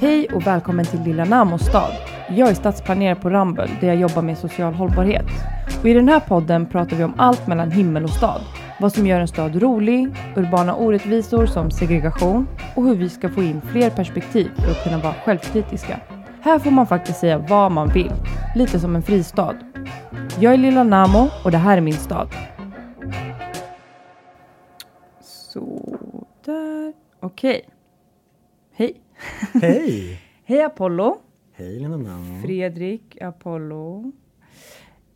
Hej och välkommen till Lilla Namostad. Jag är stadsplanerare på Ramboll där jag jobbar med social hållbarhet. Och I den här podden pratar vi om allt mellan himmel och stad. Vad som gör en stad rolig, urbana orättvisor som segregation och hur vi ska få in fler perspektiv för att kunna vara självkritiska. Här får man faktiskt säga vad man vill, lite som en fristad. Jag är Lilla Namo och det här är min stad. Så där. Okej. Hej. Hej! Hej Apollo. Hej Namo. Fredrik Apollo.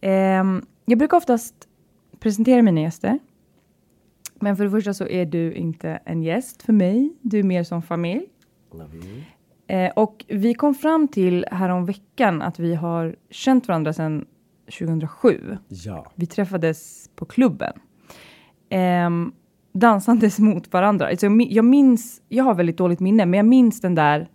Ehm, jag brukar oftast presentera mina gäster. Men för det första så är du inte en gäst för mig. Du är mer som familj. Love you. Eh, och vi kom fram till härom veckan att vi har känt varandra sedan 2007. Ja. Vi träffades på klubben. Ehm, dansandes mot varandra. Alltså jag, mi- jag minns, jag har väldigt dåligt minne, men jag minns den där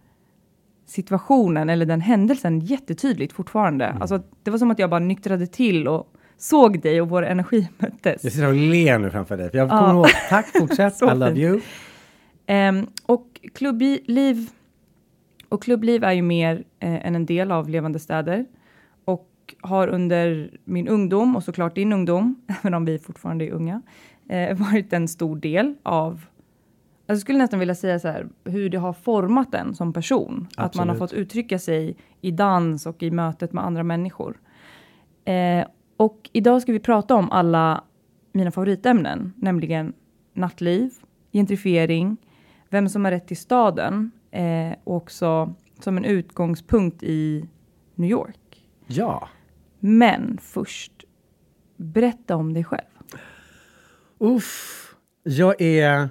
situationen eller den händelsen jättetydligt fortfarande. Alltså, det var som att jag bara nyktrade till och såg dig och vår energi möttes. Jag sitter och ler nu framför dig. För jag Ja. kommer ihåg. Tack, fortsätt. I love you. Ehm, och klubbliv och klubbliv är ju mer eh, än en del av Levande städer och har under min ungdom och såklart din ungdom, även om vi fortfarande är unga, eh, varit en stor del av alltså jag skulle nästan vilja säga så här, hur det har format en som person. Att man har Absolut. fått uttrycka sig i dans och i mötet med andra människor. Eh, och idag ska vi prata om alla mina favoritämnen, nämligen nattliv, gentrifiering, vem som har rätt till staden eh, och också som en utgångspunkt i New York. Ja. Men först, berätta om dig själv. Uff. Jag är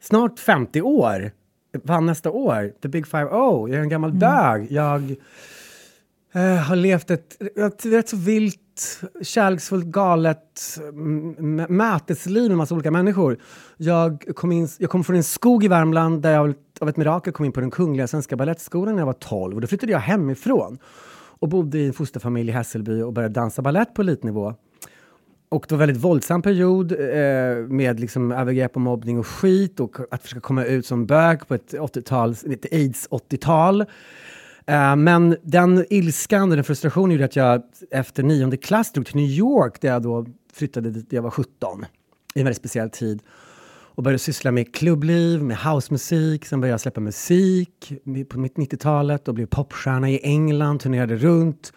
snart 50 år. Fan, nästa år. The big five oh. Jag är en gammal bög. Jag eh, har levt ett, ett rätt så vilt, kärleksfullt, galet mm, mötesliv med massa olika människor. Jag kom, in, jag kom från en skog i Värmland där jag av ett mirakel kom in på den Kungliga Svenska Balettskolan när jag var 12. Och då flyttade jag hemifrån och bodde i en fosterfamilj i Hässelby och började dansa ballett på elitnivå. Och det var en väldigt våldsam period eh, med liksom övergrepp och mobbning och skit och att försöka komma ut som bög på ett 80-tal, ett aids-80-tal. Eh, men den ilskan och den frustrationen gjorde att jag efter nionde klass drog till New York där jag då flyttade dit jag var 17 i en väldigt speciell tid och började syssla med klubbliv, med housemusik. Sen började jag släppa musik på mitt 90-talet och blev popstjärna i England, turnerade runt.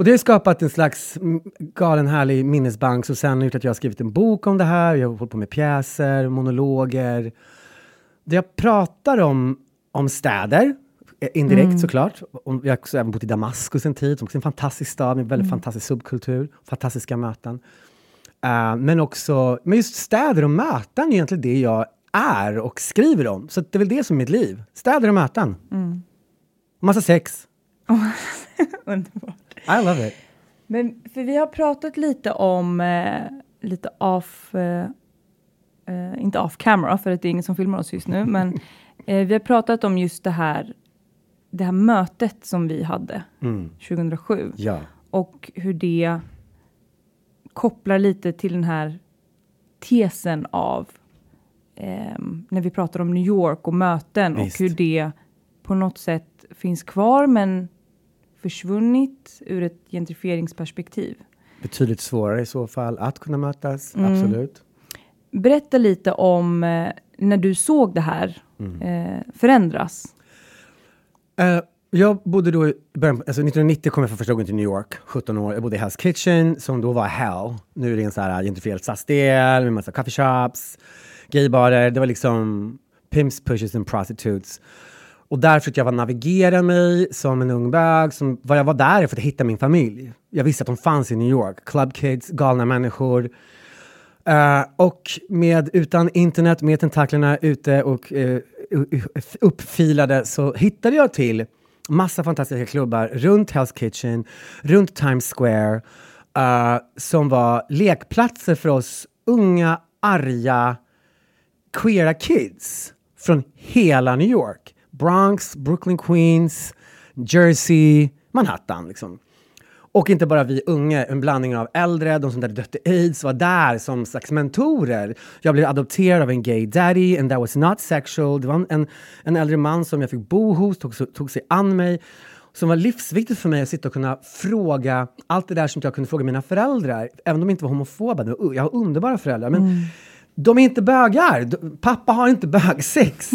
Och det har skapat en slags mm, galen härlig minnesbank som sen har gjort att jag har skrivit en bok om det här. Jag har hållit på med pjäser, monologer. Där jag pratar om, om städer, eh, indirekt såklart. Om, jag har också även bott i Damaskus en tid, som också är en fantastisk stad med väldigt fantastisk subkultur, fantastiska möten. Eh, men också, men just städer och möten är egentligen det jag är och skriver om. Så det är väl det som är mitt liv. Städer och möten. Massa sex. Underbart. I love it. Men för vi har pratat lite om, eh, lite off, eh, eh, inte off camera för att det är ingen som filmar oss just nu, men eh, vi har pratat om just det här, det här mötet som vi hade Mm. 2007 Ja. och hur det kopplar lite till den här tesen av ehm, när vi pratar om New York och möten Visst. och hur det på något sätt finns kvar men försvunnit ur ett gentrifieringsperspektiv. Betydligt svårare i så fall att kunna mötas, Mm. absolut. Berätta lite om eh, när du såg det här eh, förändras. Eh, jag bodde då i början, alltså 1990 kom jag för första gången till New York, 17 år. Jag bodde i Hell's Kitchen som då var hell. Nu är det en sån här gentrifierad stadsdel med massa coffee shops, gaybarer. Det var liksom pimps, pushes and prostitutes. Och där försökte jag navigera mig som en ung bög. Som, vad jag var där för att hitta min familj. Jag visste att de fanns i New York. Club kids, galna människor. Uh, och med, utan internet, med tentaklerna ute och uh, uppfilade så hittade jag till massa fantastiska klubbar runt Hell's Kitchen, runt Times Square, uh, som var lekplatser för oss unga, arga, queera kids från hela New York. Bronx, Brooklyn, Queens, Jersey, Manhattan. Liksom. Och inte bara vi unga, en blandning av äldre, de som hade dött i aids var där som slags mentorer. Jag blev adopterad av en gay daddy and that was not sexual. Det var en, en äldre man som jag fick bo hos, tog, tog sig an mig som var livsviktigt för mig att sitta och kunna fråga allt det där som jag kunde fråga mina föräldrar, även om de inte var homofoba. Jag har underbara föräldrar, men mm. de är inte bögar. Pappa har inte bögsex.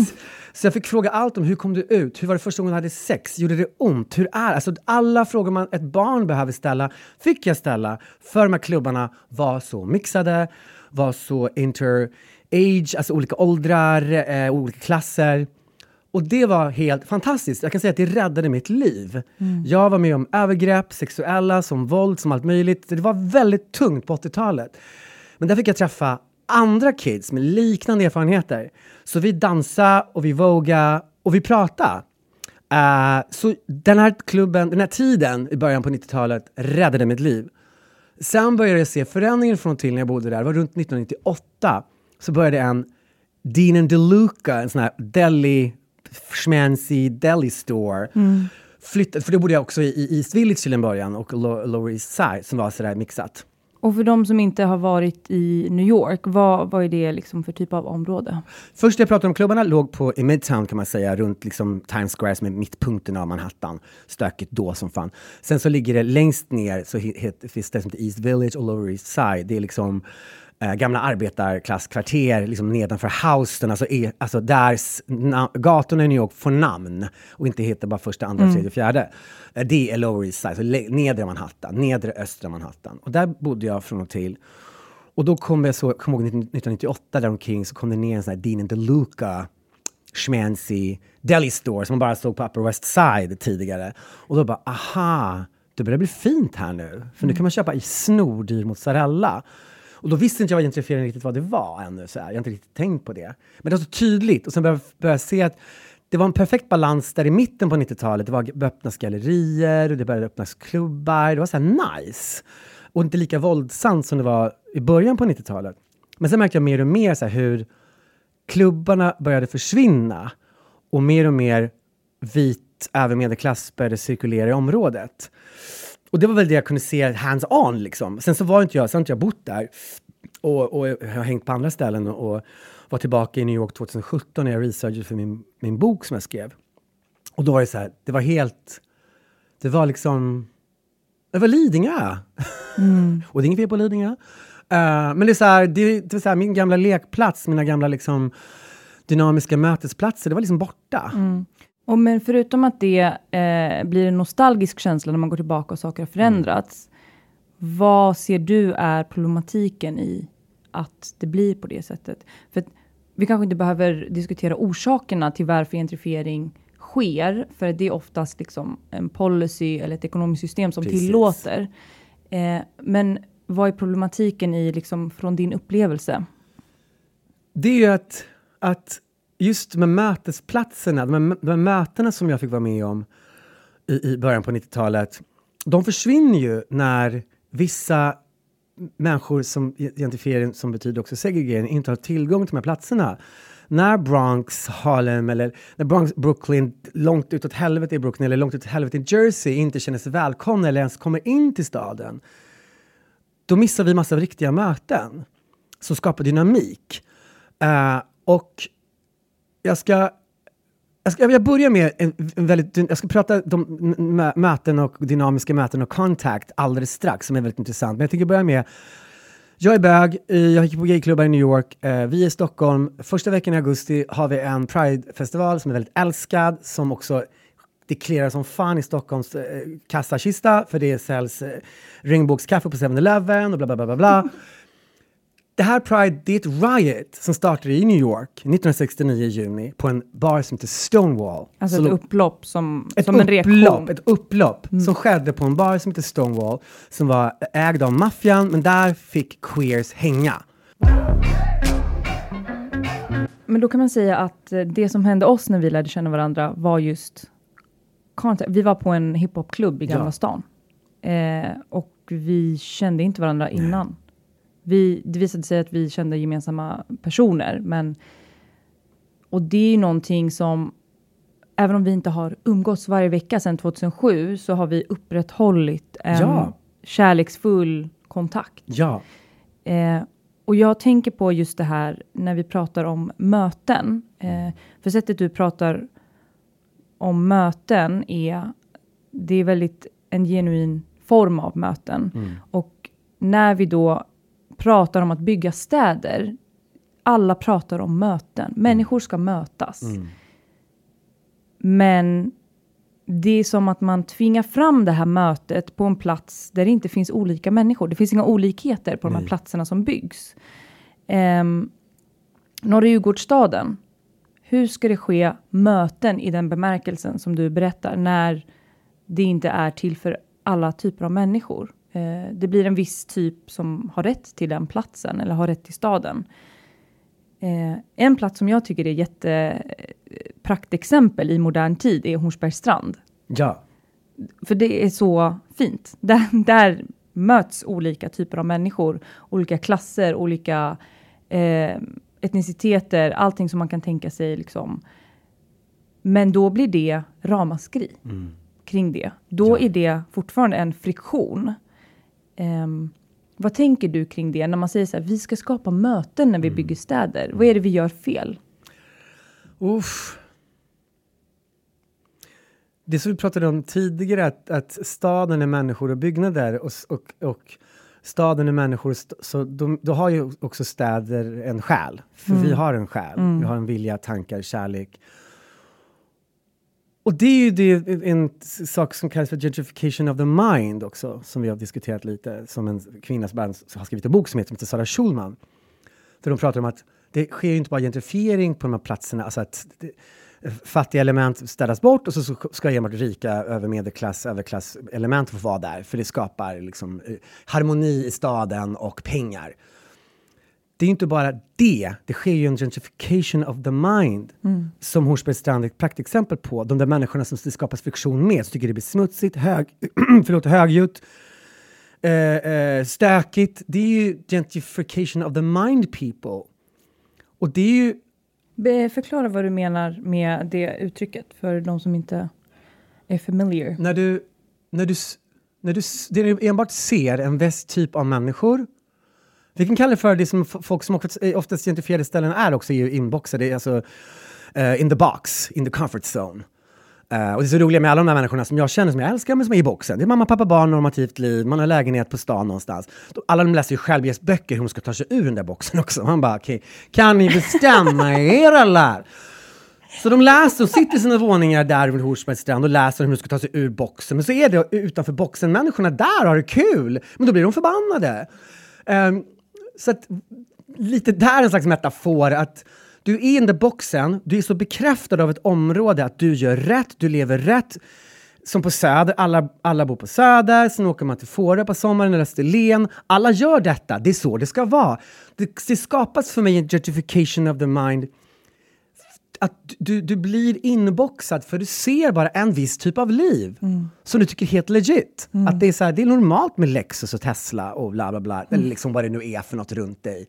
Så jag fick fråga allt om hur kom du ut? Hur var det första gången du hade sex? Gjorde det ont? Hur är Alltså alla frågor man ett barn behöver ställa fick jag ställa. För de här klubbarna var så mixade, var så inter-age, alltså olika åldrar, eh, olika klasser. Och det var helt fantastiskt. Jag kan säga att det räddade mitt liv. Mm. Jag var med om övergrepp, sexuella, som våld, som allt möjligt. Det var väldigt tungt på 80-talet. Men där fick jag träffa andra kids med liknande erfarenheter. Så vi dansade och vi vågade och vi pratade. Uh, så den här klubben, den här tiden i början på 90-talet räddade mitt liv. Sen började jag se förändringen från och till när jag bodde där. Det var runt 1998. Så började en Dean DeLuca, en sån här deli, schmancy deli store. Mm. Flyttade, för det bodde jag också i, i East Village till en början och Lower East Side som var sådär mixat. Och för de som inte har varit i New York, vad, vad är det liksom för typ av område? Först jag pratade om klubbarna låg på i Midtown kan man säga, runt liksom Times Square som är mittpunkten av Manhattan. Stökigt då som fan. Sen så ligger det längst ner så finns det som heter East Village och Lower East Side. Det är liksom eh, gamla arbetarklasskvarter liksom nedanför Houston, alltså, är, alltså där gatorna i New York får namn och inte heter bara första, andra, mm. tredje, fjärde. Eh, det är Lower East Side, så nedre Manhattan, nedre östra Manhattan. Och där bodde jag från och till. Och då kom jag så, kom ihåg 1998 där omkring så kom det ner en sån här Dean DeLuca schmancy deli store som bara stod på Upper West Side tidigare. Och då bara, aha, det börjar bli fint här nu. För nu mm. kan man köpa i snordyr mozzarella. Och då visste inte jag gentrifiering riktigt vad det var ännu. Så här. Jag har inte riktigt tänkt på det. Men det var så tydligt. Och sen började jag se att det var en perfekt balans där i mitten på 90-talet. Det var öppnas gallerier, och det började öppnas klubbar. Det var så nice. Och inte lika våldsamt som det var i början på 90-talet. Men sen märkte jag mer och mer så hur klubbarna började försvinna och mer och mer vit även medelklass började cirkulera i området. Och det var väl det jag kunde se hands-on liksom. Sen så var inte jag, sen inte jag bott där och, och jag har hängt på andra ställen och, och var tillbaka i New York 2017 när jag researchade för min, min bok som jag skrev. Och då var det så här, det var helt... Det var liksom... Det var Lidingö! Mm. och det är inget fel på Lidingö. Uh, men det är så här, det, det är så här, min gamla lekplats, mina gamla liksom dynamiska mötesplatser, det var liksom borta. Mm. Och men förutom att det eh, blir en nostalgisk känsla när man går tillbaka och saker har förändrats. Mm. Vad ser du är problematiken i att det blir på det sättet? För vi kanske inte behöver diskutera orsakerna till varför gentrifiering sker, för det är oftast liksom en policy eller ett ekonomiskt system som Precis. tillåter. Eh, men vad är problematiken i, liksom, från din upplevelse? Det är ju att, att just med mötesplatserna, de här, de här mötena som jag fick vara med om i, i början på 90-talet, de försvinner ju när vissa människor som identifiering, som betyder också segregering, inte har tillgång till de här platserna. När Bronx, Harlem eller när Bronx, Brooklyn, långt utåt helvete i Brooklyn eller långt utåt helvete i Jersey inte känner sig välkomna eller ens kommer in till staden, då missar vi massa riktiga möten som skapar dynamik. Uh, och jag ska jag, ska, jag börjar med en, en väldigt, jag ska prata om möten och dynamiska möten och kontakt alldeles strax, som är väldigt intressant. Men jag tänker börja med jag är bög, eh, jag gick på gayklubbar i New York, eh, vi är i Stockholm. Första veckan i augusti har vi en Pride-festival som är väldigt älskad, som också det som fan i Stockholms eh, kassakista, för det säljs eh, regnbågskaffe på 7-Eleven och bla bla bla bla. bla. Det här Pride, det är ett riot som startade i New York 1969 i juni på en bar som heter Stonewall. Alltså ett upplopp som, ett som en reaktion? Ett upplopp mm. som skedde på en bar som heter Stonewall som var ägd av maffian, men där fick queers hänga. Men då kan man säga att eh, det som hände oss när vi lärde känna varandra var just. Vi var på en hiphopklubb i Gamla Ja. stan. Eh, och vi kände inte varandra innan. Vi, det visade sig att vi kände gemensamma personer. Men, och det är ju någonting som, även om vi inte har umgåtts varje vecka sedan 2007, så har vi upprätthållit en Ja. kärleksfull kontakt. Ja. Eh, och jag tänker på just det här när vi pratar om möten. Eh, för sättet du pratar om möten är, det är väldigt en genuin form av möten. Och när vi då pratar om att bygga städer, alla pratar om möten. Människor ska mötas. Men det är som att man tvingar fram det här mötet på en plats där det inte finns olika människor. Det finns inga olikheter på de här platserna som byggs. Um, Norra Djurgårdsstaden, hur ska det ske möten i den bemärkelsen som du berättar när det inte är till för alla typer av människor? Eh, det blir en viss typ som har rätt till den platsen eller har rätt till staden. Eh, en plats som jag tycker är jätte eh, i modern tid är Hornsbergsstrand. Ja. För det är så fint. Där, där möts olika typer av människor, olika klasser, olika eh, etniciteter, allting som man kan tänka sig. Liksom. Men då blir det ramaskri kring det. Då är det fortfarande en friktion. Ehm, vad tänker du kring det när man säger så här, vi ska skapa möten när vi bygger städer. Vad är det vi gör fel? Uff. Det som vi pratade om tidigare, att, att staden är människor och byggnader och, och, och staden är människor, st- så de, då har ju också städer en själ. För vi har en själ, vi har en vilja, tankar, kärlek. Och det är ju det, en sak som kallas för gentrification of the mind också, som vi har diskuterat lite, som en kvinna som har skrivit en bok som heter, som heter Sara Schulman. Där de pratar om att det sker ju inte bara gentrifiering på de här platserna, alltså att det, fattiga element städas bort och så, ska enbart rika över medelklass, överklass element få vara där, för det skapar liksom, eh, harmoni i staden och pengar. Det är inte bara det, det sker ju en gentrification of the mind som Hornsbergsstrand är ett praktexempel på. De där människorna som det skapas friktion med, som tycker det blir smutsigt, hög, förlåt, högljutt, eh, eh, stökigt. Det är ju gentrification of the mind people. Och det är ju Be- Förklara vad du menar med det uttrycket för de som inte är familiar. när du, när du, när du, det du enbart ser en viss typ av människor. Vi kan kalla det för det som folk som oftast, eh, gentrifierade ställen är också är ju inboxade, alltså uh, in the box, in the comfort zone. Uh, och det är så roliga med alla de här människorna som jag känner, som jag älskar, men som är i boxen. Det är mamma, pappa, barn, normativt liv, man har lägenhet på stan någonstans. Alla de läser ju självhjälpsböcker hur de ska ta sig ur den där boxen också. Man bara, okej, kan ni bestämma er eller? Så de läser och sitter i sina våningar där vid Hornsbergsstrand och läser hur de ska ta sig ur boxen. Men så är det utanför boxen, människorna där har det kul. Men då blir de förbannade. Um, så att lite där en slags metafor att du är in the boxen, du är så bekräftad av ett område att du gör rätt, du lever rätt. Som på Söder, alla, alla bor på Söder, sen åker man till Fårö på sommaren eller Österlen. Alla gör detta, det är så det ska vara. Det, det skapas för mig en gentrification of the mind att du, du blir inboxad för du ser bara en viss typ av liv som du tycker är helt legit. Att det är, så här, det är normalt med Lexus och Tesla och bla bla bla, eller liksom vad det nu är för något runt dig.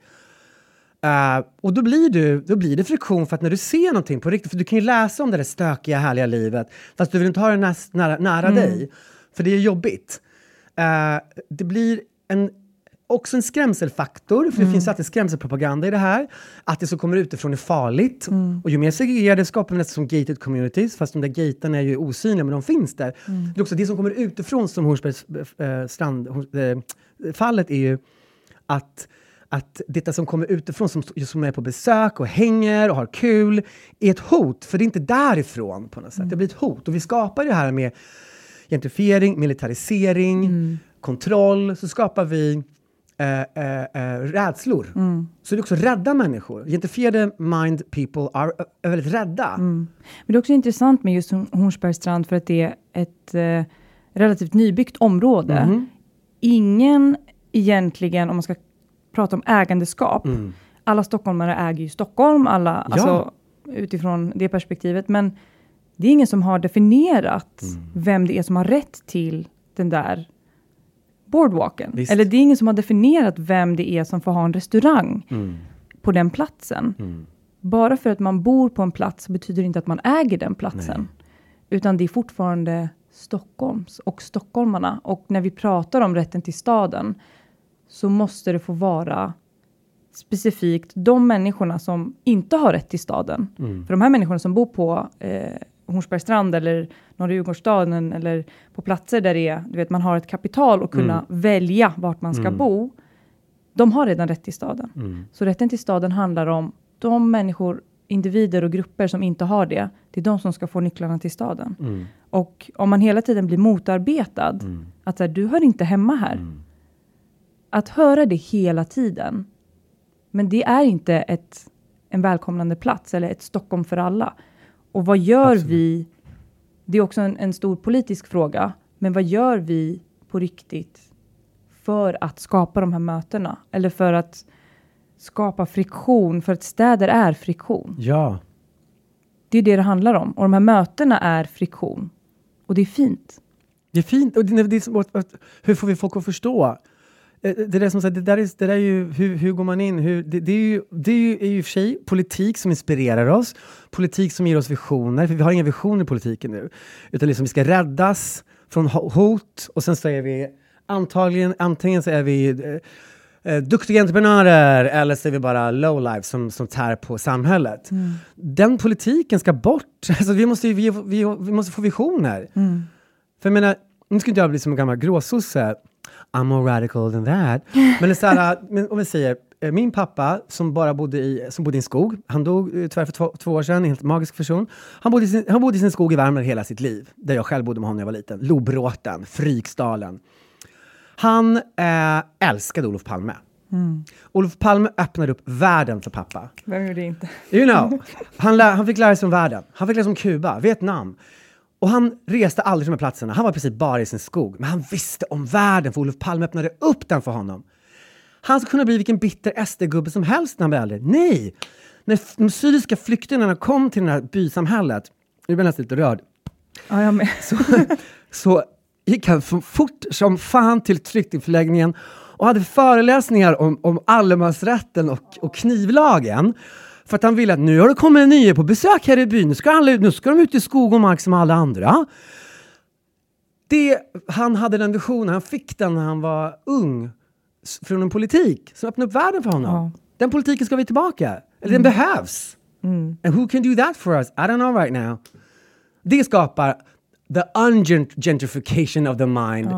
Eh, och då blir, du, då blir det friktion för att när du ser någonting på riktigt, för du kan ju läsa om det där stökiga härliga livet fast du vill inte ha det näs, nära, nära dig, för det är jobbigt. Eh, det blir en, också en skrämselfaktor, för det finns alltid skrämselpropaganda i det här. Att det som kommer utifrån är farligt. Och ju mer segregerade skapar vi nästan som gated communities, fast de där gaterna är ju osynliga, men de finns där. Det är också det som kommer utifrån, som Hornsbergs eh, eh, fallet, är ju att att detta som kommer utifrån, som, som är på besök och hänger och har kul, är ett hot. För det är inte därifrån på något sätt. Det blir ett hot. Och vi skapar det här med gentrifiering, militarisering, kontroll. Så skapar vi eh, eh, eh, rädslor. Så det är också rädda människor. Gentrifierade mind people are, är väldigt rädda. Men det är också intressant med just Horn- Hornsbergsstrand för att det är ett eh, relativt nybyggt område. Ingen egentligen, om man ska prata om ägandeskap. Alla stockholmare äger ju Stockholm, alla, Ja. alltså, utifrån det perspektivet. Men det är ingen som har definierat Mm. vem det är som har rätt till den där boardwalken. Visst. Eller det är ingen som har definierat vem det är som får ha en restaurang Mm. på den platsen. Bara för att man bor på en plats betyder inte att man äger den platsen. Utan det är fortfarande Stockholms och stockholmarna. Och när vi pratar om rätten till staden så måste det få vara specifikt de människorna som inte har rätt till staden. För de här människorna som bor på eh, Hornsbergsstrand eller Norra Djurgårdsstaden eller på platser där det är, du vet, man har ett kapital och kunna välja vart man ska bo. De har redan rätt till staden. Så rätten till staden handlar om de människor, individer och grupper som inte har det. Det är de som ska få nycklarna till staden. Och om man hela tiden blir motarbetad, att så här, du hör inte hemma här. Att höra det hela tiden, men det är inte ett, en välkomnande plats eller ett Stockholm för alla. Och vad gör vi? Det är också en, en stor politisk fråga, men vad gör vi på riktigt för att skapa de här mötena? Eller för att skapa friktion, för att städer är friktion. Ja. Det är det det handlar om. Och de här mötena är friktion. Och det är fint. Det är fint. Och det, det är hur får vi folk att förstå? Eh, Det där, som sagt, det där är, det där är ju, hur, hur går man in? Hur, det, det är ju, det är ju i och för sig politik som inspirerar oss, politik som ger oss visioner, för vi har inga visioner i politiken nu. Utan liksom vi ska räddas från ho- hot och sen så är vi antagligen, antingen så är vi eh, eh, duktiga entreprenörer eller så är vi bara lowlife som, som tär på samhället. Den politiken ska bort. Alltså, vi, måste, ju- vi, vi, vi måste få visioner. För jag menar, nu ska inte jag bli som en gammal gråsosse. I'm more radical than that. Men, det så här, men om vi säger, eh, min pappa som bara bodde i, som bodde i en skog, han dog eh, tyvärr för två, två år sedan, en helt magisk person. Han bodde, i sin, han bodde i sin skog i Värmland hela sitt liv, där jag själv bodde med honom när jag var liten. Lobråten, Fryksdalen. Han eh, älskade Olof Palme. Olof Palme öppnade upp världen för pappa. Vem gjorde inte? You know, han, lä- han fick lära sig om världen. Han fick lära sig om Kuba, Vietnam. Och han reste aldrig till de här platserna. Han var precis bara i sin skog. Men han visste om världen för Olof Palme öppnade upp den för honom. Han skulle kunna bli vilken bitter SD-gubbe som helst när han blev äldre. Nej! När de syriska flyktingarna kom till det här bysamhället, nu blir jag nästan lite rörd, Ja, jag med. så, så gick han fort som fan till flyktingförläggningen och hade föreläsningar om, om allemansrätten och, och knivlagen. För att han ville att nu har det kommit en ny på besök här i byn, nu ska, alla, nu ska de ut i skog och mark som alla andra. Det, han hade den visionen, han fick den när han var ung från en politik som öppnade upp världen för honom. Ja. Den politiken ska vi tillbaka. Eller den behövs. And who can do that for us? I don't know right now. Det skapar the ungentrification of the mind.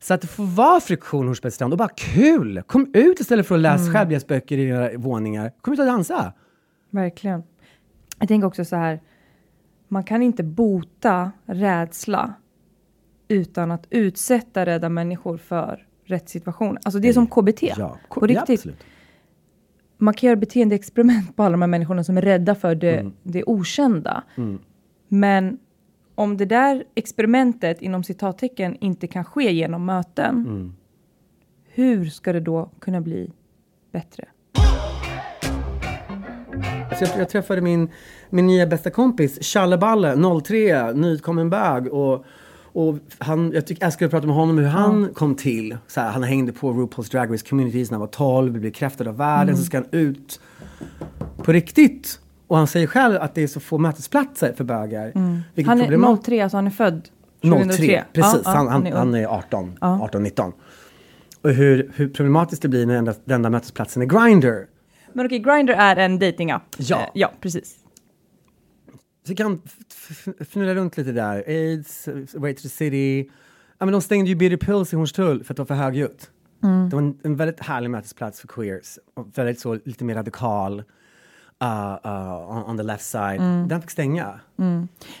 Så att det får vara friktion hos Hornsbergsstrand och bara kul! Kom ut istället för att läsa självhjälpsböcker i era våningar. Kom ut och dansa! Verkligen. Jag tänker också så här. Man kan inte bota rädsla utan att utsätta rädda människor för rätt situation. Alltså det är som KBT. Ja, på ja, riktigt. absolut. man kan göra beteendeexperiment på alla de här människorna som är rädda för det, Mm. det okända. Men om det där experimentet inom citattecken inte kan ske genom möten, Mm. hur ska det då kunna bli bättre? Alltså jag, jag träffade min, min nya bästa kompis, Tjalleballe, 03, nykommen bög. Och, och han, jag, tycker, jag skulle prata med honom hur han kom till. Så här, han hängde på RuPaul's Drag Race Communities när han var 12, blev bekräftad av världen, så ska han ut på riktigt. Och han säger själv att det är så få mötesplatser för bögar. Vilket Han problem- är 03, alltså han är född 2003. 03, precis. Ja, ja, han, han, är han är 18, 18, 19. Och hur, hur problematiskt det blir när enda, den enda mötesplatsen är Grindr. Men okej, Grindr är en datingapp. Ja. Eh, ja, precis. Så kan fnula runt lite där. AIDS, Way to the City. Ja, men de stängde ju Bitter Pills i Hornstull för att det var för högljutt. Det var en, en väldigt härlig mötesplats för queers. Och väldigt så, lite mer radikal. Uh, uh, on, on the left side. Den fick stänga.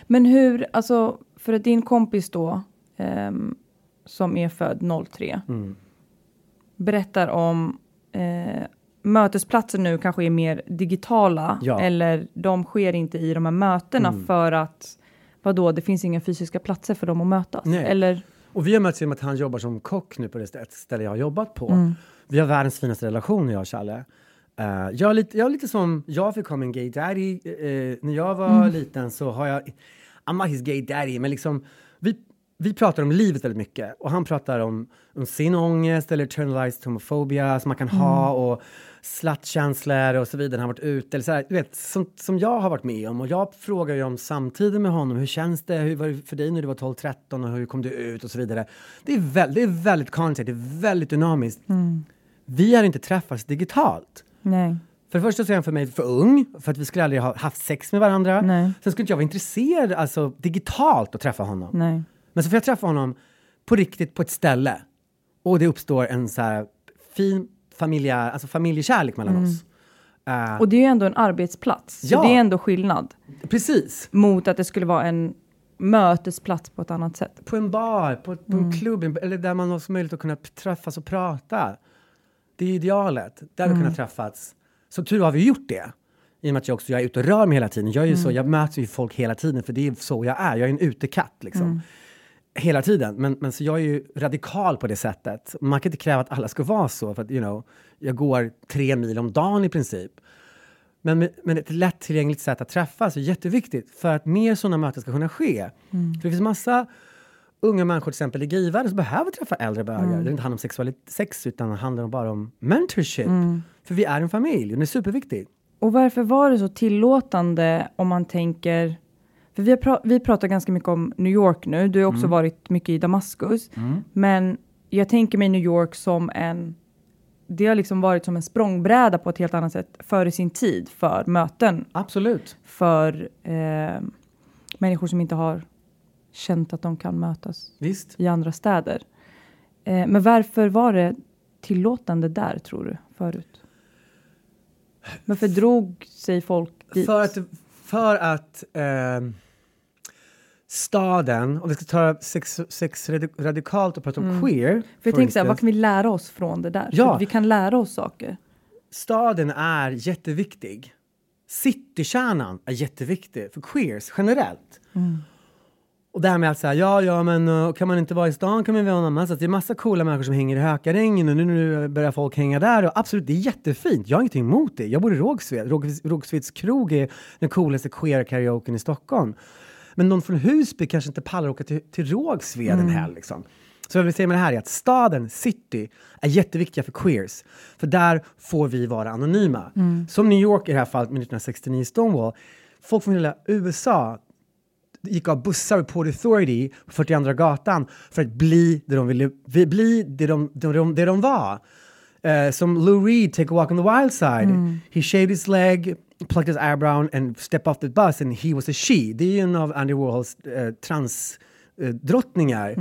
Men hur, alltså för att din kompis då, ehm, som är född 03, Mm. berättar om eh, mötesplatser nu kanske är mer digitala Ja. eller de sker inte i de här mötena Mm. för att vadå, det finns inga fysiska platser för dem att mötas? Nej. Eller, Och vi har mötts genom att han jobbar som kock nu på det ställe jag har jobbat på. Mm. Vi har världens finaste relation, jag och Challe. Uh, jag, är lite, jag är lite som, jag fick ha min gay daddy. Uh, när jag var Mm. liten så har jag, I'm not his gay daddy, men liksom vi, vi pratar om livet väldigt mycket. Och han pratar om, om sin ångest eller internalized homofobia som man kan ha Mm. och sluttkänslor och så vidare. Har varit ute, eller så här, du vet, som, som jag har varit med om. Och jag frågar ju om samtiden med honom. Hur känns det? Hur var det för dig när du var 12-13 och hur kom du ut och så vidare. Det är, väl, det är väldigt konstigt, det är väldigt dynamiskt. Vi har inte träffats digitalt. Nej. För det första så är han för mig för ung, för att vi skulle aldrig ha haft sex med varandra. Nej. Sen skulle inte jag vara intresserad alltså, digitalt att träffa honom. Nej. Men så får jag träffa honom på riktigt på ett ställe. Och det uppstår en så här fin familja, alltså familjekärlek mellan oss. Eh, Och det är ju ändå en arbetsplats. Så Ja. det är ändå skillnad. precis. Mot att det skulle vara en mötesplats på ett annat sätt. På en bar, på, på en klubb, eller där man har så möjlighet att kunna träffas och prata. Det är idealet. Där har vi kunnat träffas. Så tur har vi gjort det. I och med att jag också jag är ute och rör mig hela tiden. Jag, är ju så, jag möter ju folk hela tiden för det är så jag är. Jag är en utekatt liksom. Hela tiden. Men, men så jag är ju radikal på det sättet. Man kan inte kräva att alla ska vara så. För att, you know, jag går tre mil om dagen i princip. Men, men ett lättillgängligt sätt att träffas är jätteviktigt för att mer sådana möten ska kunna ske. För det finns massa unga människor till exempel i gayvärlden som behöver träffa äldre bögar. Det inte handlar om sexualitet, sex utan det handlar bara om mentorship. För vi är en familj och det är superviktigt. Och varför var det så tillåtande om man tänker... För vi, har pra- vi pratar ganska mycket om New York nu. Du har också varit mycket i Damaskus. Men jag tänker mig New York som en... Det har liksom varit som en språngbräda på ett helt annat sätt före sin tid för möten. Absolut. För eh, människor som inte har känt att de kan mötas Visst. i andra städer. Eh, men varför var det tillåtande där, tror du, förut? Varför drog sig folk dit? För att, för att ehm, staden, om vi ska ta sex, sex radi- radikalt och prata om queer. För jag tänker så här, vad kan vi lära oss från det där? Ja. Vi kan lära oss saker. Staden är jätteviktig. Citykärnan är jätteviktig för queers generellt. Och det här med att säga, ja, ja, men uh, kan man inte vara i stan kan man vara någon annanstans. Det är massa coola människor som hänger i Hökarängen och nu, nu börjar folk hänga där. Och absolut, det är jättefint. Jag har ingenting emot det. Jag bor i Rågsved. Råg- Rågsveds krog är den coolaste queer karaoken i Stockholm. Men någon från Husby kanske inte pallar åka till, till Rågsved en helg. Liksom. Så vad jag vill säga med det här är att staden, city, är jätteviktiga för queers. För där får vi vara anonyma. Som New York i det här fallet med 1969 Stonewall. Folk från hela USA gick av bussar på Port Authority på 42 gatan för att bli det de ville vi- bli, det de, det de, det de var. Eh, som Lou Reed, Take a Walk on the Wild Side. He shaved his leg, plucked his eyebrow and stepped off the bus and he was a she. Det är ju en av Andy Warhols uh, transdrottningar,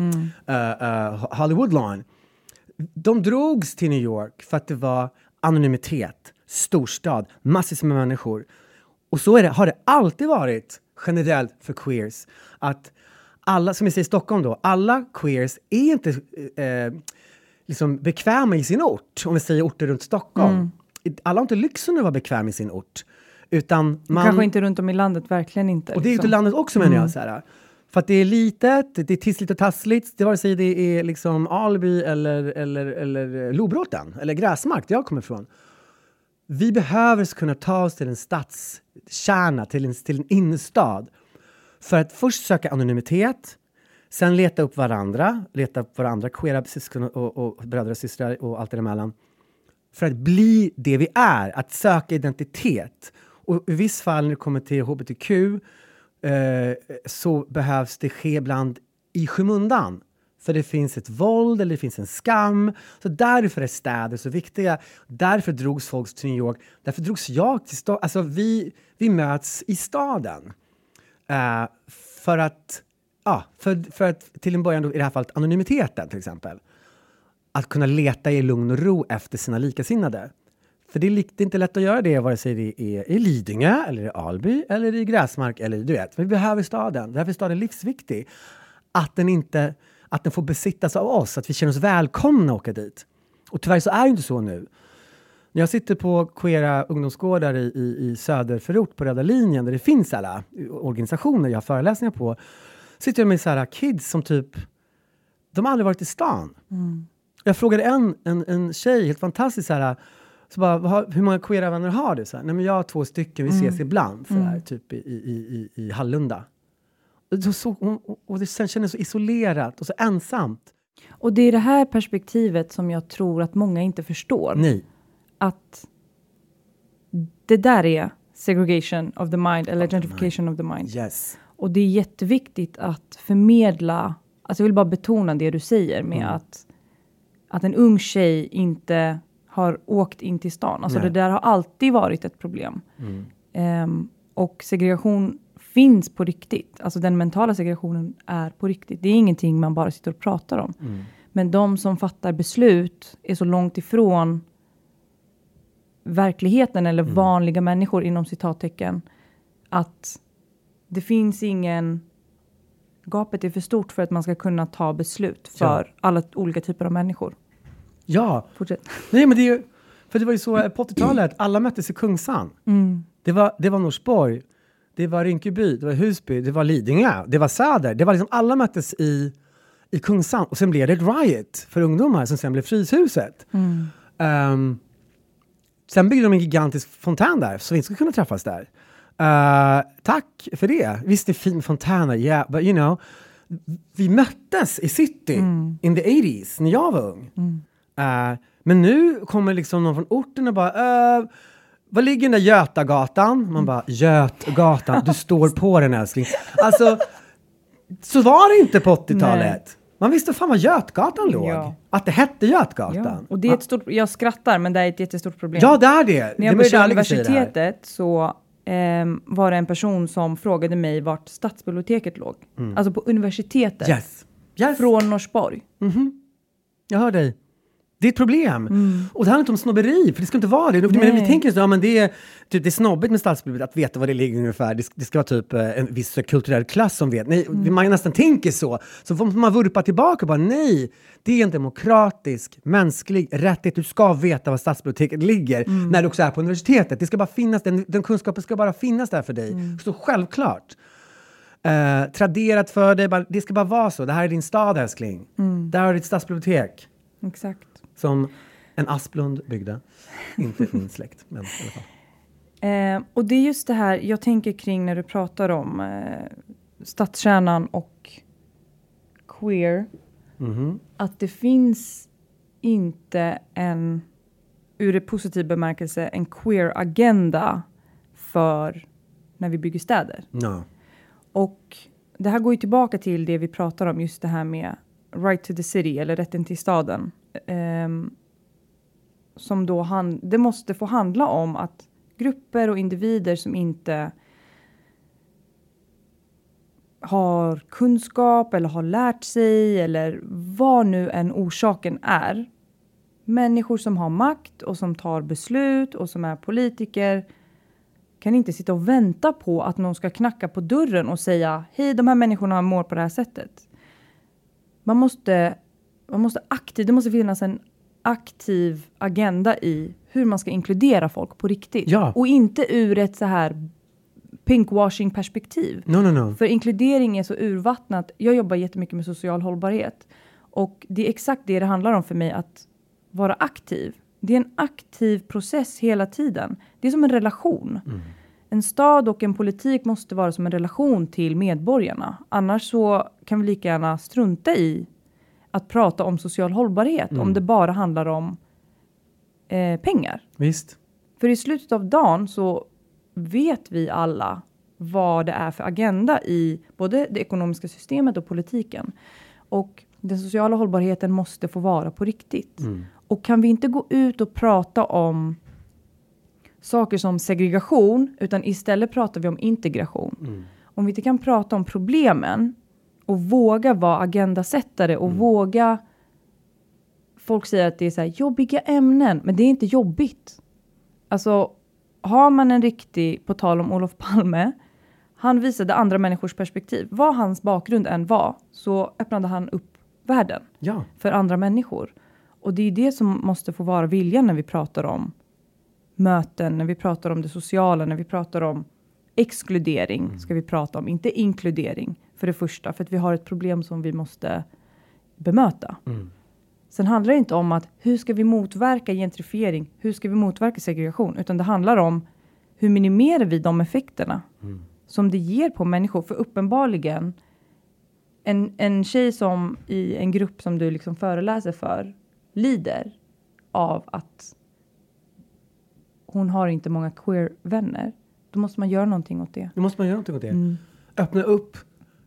Hollywood Lawn. De drogs till New York för att det var anonymitet, storstad, massvis med människor. Och så det, har det alltid varit generellt för queers. Att alla, som jag säger i Stockholm då, alla queers är inte eh, liksom bekväma i sin ort. Om vi säger orter runt Stockholm. Alla har inte lyxen att vara bekväm i sin ort. Utan man... Kanske inte runt om i landet, verkligen inte. Och det är liksom. till landet också menar jag. Så här. För att det är litet, det är tissligt och tassligt. Det vare sig det är liksom Alby eller, eller, eller Lobråten eller Gräsmark, där jag kommer ifrån. Vi behöver kunna ta oss till en stadskärna, till en, till en innerstad. För att först söka anonymitet, sen leta upp varandra, leta upp varandra, queera syskon och, och bröder och systrar och allt däremellan. För att bli det vi är, att söka identitet. Och i viss fall när det kommer till hbtq eh, så behövs det ske ibland i skymundan. För det finns ett våld eller det finns en skam. Så därför är städer så viktiga. Därför drogs folk till New York. Därför drogs jag till staden. Alltså vi, vi möts i staden. Eh, för att, ja, för, för att till en början då, i det här fallet anonymiteten till exempel. Att kunna leta i lugn och ro efter sina likasinnade. För det är, det är inte lätt att göra det vare sig det är i Lidingö, eller i Alby, eller i Gräsmark. Eller, du vet. Vi behöver staden. Därför är staden livsviktig. Att den, inte, att den får besittas av oss, att vi känner oss välkomna att åka dit. Och tyvärr så är det inte så nu. När jag sitter på queera ungdomsgårdar i, i, i söderförort på Röda linjen där det finns alla organisationer jag har föreläsningar på. Sitter jag med så här kids som typ, de har aldrig varit i stan. Jag frågade en, en, en tjej, helt fantastiskt så här, så bara, "Vad- hur många queera vänner har du? Så här, Nej, men jag har två stycken, vi ses ibland, så här, typ i, i, i, i Hallunda. Och, så, och, och det sen kändes så isolerat och så ensamt. Och det är det här perspektivet som jag tror att många inte förstår. Nej. Att det där är segregation of the mind eller gentrification of the mind. Yes. Och det är jätteviktigt att förmedla, alltså jag vill bara betona det du säger med att, att en ung tjej inte har åkt in till stan. Alltså Nej. det där har alltid varit ett problem. Ehm, och segregation finns på riktigt. Alltså den mentala segregationen är på riktigt. Det är ingenting man bara sitter och pratar om. Men de som fattar beslut är så långt ifrån verkligheten eller vanliga människor inom citattecken att det finns ingen gapet är för stort för att man ska kunna ta beslut för alla olika typer av människor. Ja, Fortsätt. Nej, men det är för det var ju så på 80-talet, alla möttes i Kungsan. Det, var, det var Norsborg, det var Rinkeby, det var Husby, det var Lidingö, det var Söder. Det var liksom, alla möttes i, i Kungsan och sen blev det ett riot för ungdomar som sen blev Fryshuset. Ehm, sen byggde de en gigantisk fontän där så vi inte skulle kunna träffas där. Eh, tack för det. Visst, det är fin fontäner, yeah, but you know. Vi möttes i city in the 80s när jag var ung. Eh, men nu kommer liksom någon från orten och bara uh, var ligger den där Götagatan? Man bara Götgatan, du står på den älskling. Alltså, så var det inte på 80-talet. Man visste fan var Götgatan låg. Ja. Att det hette Götgatan. Ja. Och det är ett stort, jag skrattar men det är ett jättestort problem. Ja, det är det. När jag började universitetet så ehm, var det en person som frågade mig vart stadsbiblioteket låg. Alltså på universitetet. Mm. Yes. yes. Från Norsborg. Jag hör dig. Det är ett problem. Och det handlar inte om snobberi, för det ska inte vara det. Men vi Mm. Tänker så, ja, men det, är, typ, det är snobbigt med stadsbiblioteket att veta var det ligger ungefär. Det, det ska vara typ eh, en viss kulturell klass som vet. Nej, Mm. Man nästan tänker så. Så får man vurpa tillbaka och bara nej, det är en demokratisk, mänsklig rättighet. Du ska veta var stadsbiblioteket ligger Mm. när du också är på universitetet. Det ska bara finnas, den, den kunskapen ska bara finnas där för dig. Mm. Så självklart. Eh, traderat för dig, bara, det ska bara vara så. Det här är din stad älskling. Mm. Där har du ditt stadsbibliotek. Exakt. Som en Asplund byggde. Inte min släkt, men i alla fall. Eh, och det är just det här jag tänker kring när du pratar om eh, stadskärnan och queer. Mhm. Att det finns inte en, ur det positiv bemärkelse, en queer agenda för när vi bygger städer. Ja. Och det här går ju tillbaka till det vi pratar om, just det här med right to the city, eller rätten till staden. Ehm, som då han, det måste få handla om att grupper och individer som inte har kunskap eller har lärt sig eller vad nu än orsaken är. Människor som har makt och som tar beslut och som är politiker kan inte sitta och vänta på att någon ska knacka på dörren och säga hej, de här människorna mår på det här sättet. Man måste, man måste aktivt, det måste finnas en aktiv agenda i hur man ska inkludera folk på riktigt. Ja. Och inte ur ett så här pinkwashing perspektiv. No, no, no. För inkludering är så urvattnat. Jag jobbar jättemycket med social hållbarhet. Och det är exakt det det handlar om för mig, att vara aktiv. Det är en aktiv process hela tiden. Det är som en relation. En stad och en politik måste vara som en relation till medborgarna. Annars så kan vi lika gärna strunta i att prata om social hållbarhet om det bara handlar om eh, pengar. Visst. För i slutet av dagen så vet vi alla vad det är för agenda i både det ekonomiska systemet och politiken. Och den sociala hållbarheten måste få vara på riktigt. Och kan vi inte gå ut och prata om saker som segregation, utan istället pratar vi om integration. Om vi inte kan prata om problemen och våga vara agendasättare och våga Folk säger att det är så här jobbiga ämnen, men det är inte jobbigt. Alltså, har man en riktig, på tal om Olof Palme, han visade andra människors perspektiv. Vad hans bakgrund än var, så öppnade han upp världen Ja. för andra människor. Och det är det som måste få vara viljan när vi pratar om möten, när vi pratar om det sociala, när vi pratar om exkludering, ska vi prata om, inte inkludering för det första, för att vi har ett problem som vi måste bemöta. Sen handlar det inte om att hur ska vi motverka gentrifiering? Hur ska vi motverka segregation? Utan det handlar om hur minimerar vi de effekterna som det ger på människor? För uppenbarligen en, en tjej som i en grupp som du liksom föreläser för lider av att hon har inte många queer-vänner. Då måste man göra någonting åt det. Då måste man göra någonting åt det. Öppna upp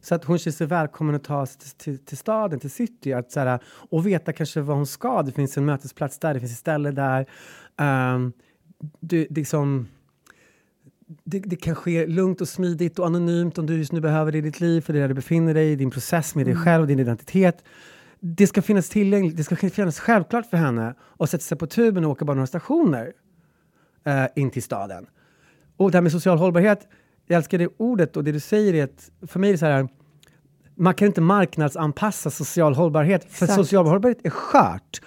så att hon känner sig välkommen att ta sig till, till, till staden, till city. Att, så här, och veta kanske vad hon ska. Det finns en mötesplats där, det finns ett ställe där. Um, det, det, det, det kan ske lugnt och smidigt och anonymt om du just nu behöver det i ditt liv, för det är där du befinner dig, i din process med dig själv, din identitet. Det ska finnas tillgängligt, det ska finnas självklart för henne att sätta sig på tuben och åka bara några stationer uh, in till staden. Och det här med social hållbarhet, jag älskar det ordet och det du säger är att för mig är det så här, man kan inte marknadsanpassa social hållbarhet, för Exakt. social hållbarhet är skört.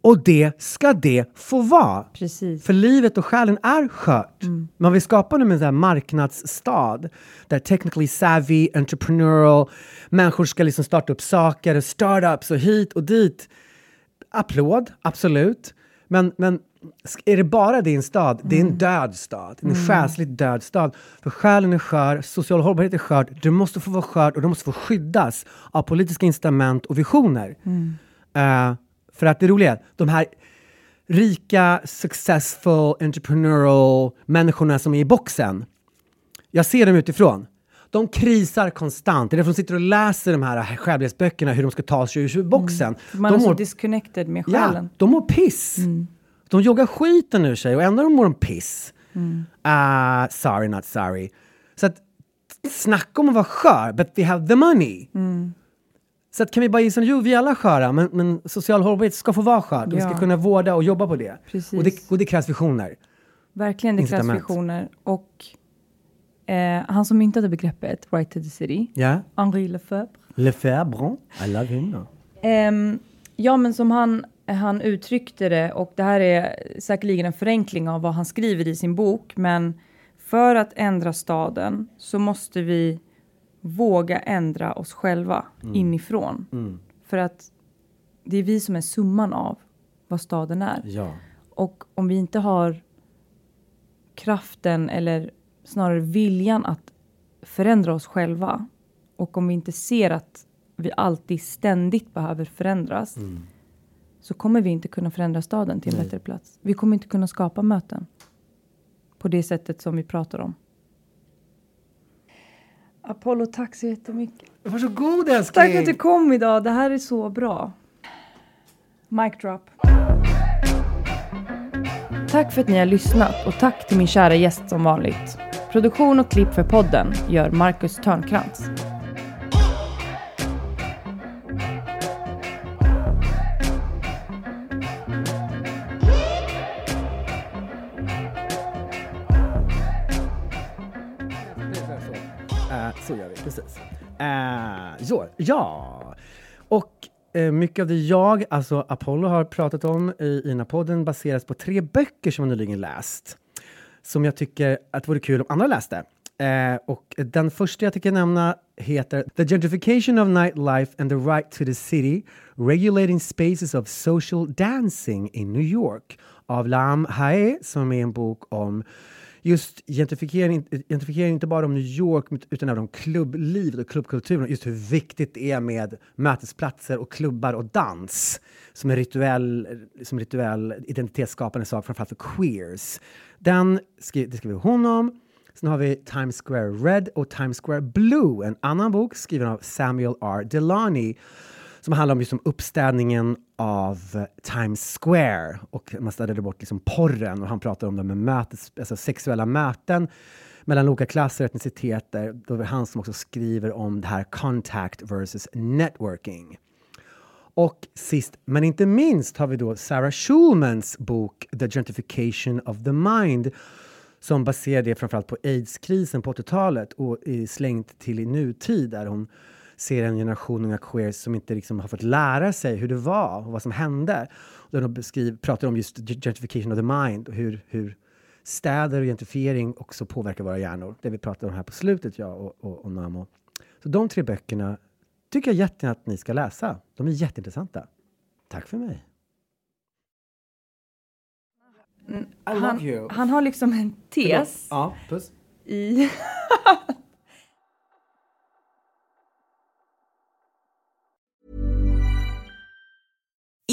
Och det ska det få vara. Precis. För livet och själen är skört. Man vill skapa nu en marknadsstad där technically savvy, entrepreneurial, människor ska liksom starta upp saker, startups och hit och dit. Applåd, absolut. Men, men är det bara din stad? Det är en död stad. En själsligt död stad. För själen är skör, social hållbarhet är skört. Det måste få vara skört och det måste få skyddas av politiska incitament och visioner. Eh, för att det roliga är, de här rika, successful, entrepreneurial människorna som är i boxen. Jag ser dem utifrån. De krisar konstant. Det är därför de sitter och läser de här självhjälpsböckerna hur de ska ta sig ur boxen. Man de är så mår- disconnected med Ja, själen. de mår piss. De joggar skiten ur sig och ändå mår de piss. Ah, sorry, not sorry. Så att snacka om att vara skör, but they have the money. Så att kan vi bara gissa, jo vi är alla sköra, men, men social hållbarhet ska få vara skör. Vi ska Ja. kunna vårda och jobba på det. Och det. Och det krävs visioner. Verkligen, det krävs visioner. Och eh, han som myntade begreppet Right to the City, Ja? Henri Lefebvre. Lefebvre, I love him. no? Ehm, ja, men som han, han uttryckte det, och det här är säkerligen en förenkling av vad han skriver i sin bok, men för att ändra staden så måste vi våga ändra oss själva inifrån. För att det är vi som är summan av vad staden är. Ja. Och om vi inte har kraften eller snarare viljan att förändra oss själva och om vi inte ser att vi alltid ständigt behöver förändras så kommer vi inte kunna förändra staden till en bättre plats. Vi kommer inte kunna skapa möten på det sättet som vi pratar om. Apollo, tack så jättemycket. Varsågod älskling! Tack att du kom idag. Det här är så bra. Mic drop. Tack för att ni har lyssnat och tack till min kära gäst som vanligt. Produktion och klipp för podden gör Marcus Törnkrantz. Uh, ja. Och eh, mycket av det jag, alltså Apollo, har pratat om i, Ina-podden baseras på tre böcker som jag nyligen läst. Som jag tycker att det vore kul om andra läste. Eh, och den första jag tycker nämna heter The Gentrification of Nightlife and the Right to the City Regulating Spaces of Social Dancing in New York av Lam Hae som är en bok om just gentrifiering, gentrifiering inte bara om New York utan även om klubblivet och klubbkulturen. Just hur viktigt det är med mötesplatser och klubbar och dans som en rituell, som rituell identitetsskapande sak framförallt för queers. Den skri, det skriver hon om. Sen har vi Times Square Red och Times Square Blue, en annan bok skriven av Samuel R. Delany som handlar om just om uppstädningen av eh, Times Square och man städade bort liksom porren och han pratar om det med mötes, alltså sexuella möten mellan olika klasser och etniciteter. Då är det han som också skriver om det här contact versus networking. Och sist men inte minst har vi då Sarah Schulmans bok The Gentrification of the Mind som baserar det framförallt på aidskrisen på 80-talet och är slängt till i nutid där hon ser en generation unga queers som inte liksom har fått lära sig hur det var och vad som hände. Och där de beskriver, pratar om just gentrification of the mind och hur, hur städer och gentrifiering också påverkar våra hjärnor. Det vi pratade om här på slutet, jag och, och, och Namo. Så de tre böckerna tycker jag jättegärna att ni ska läsa. De är jätteintressanta. Tack för mig. Han, han har liksom en tes Ja, puss. i...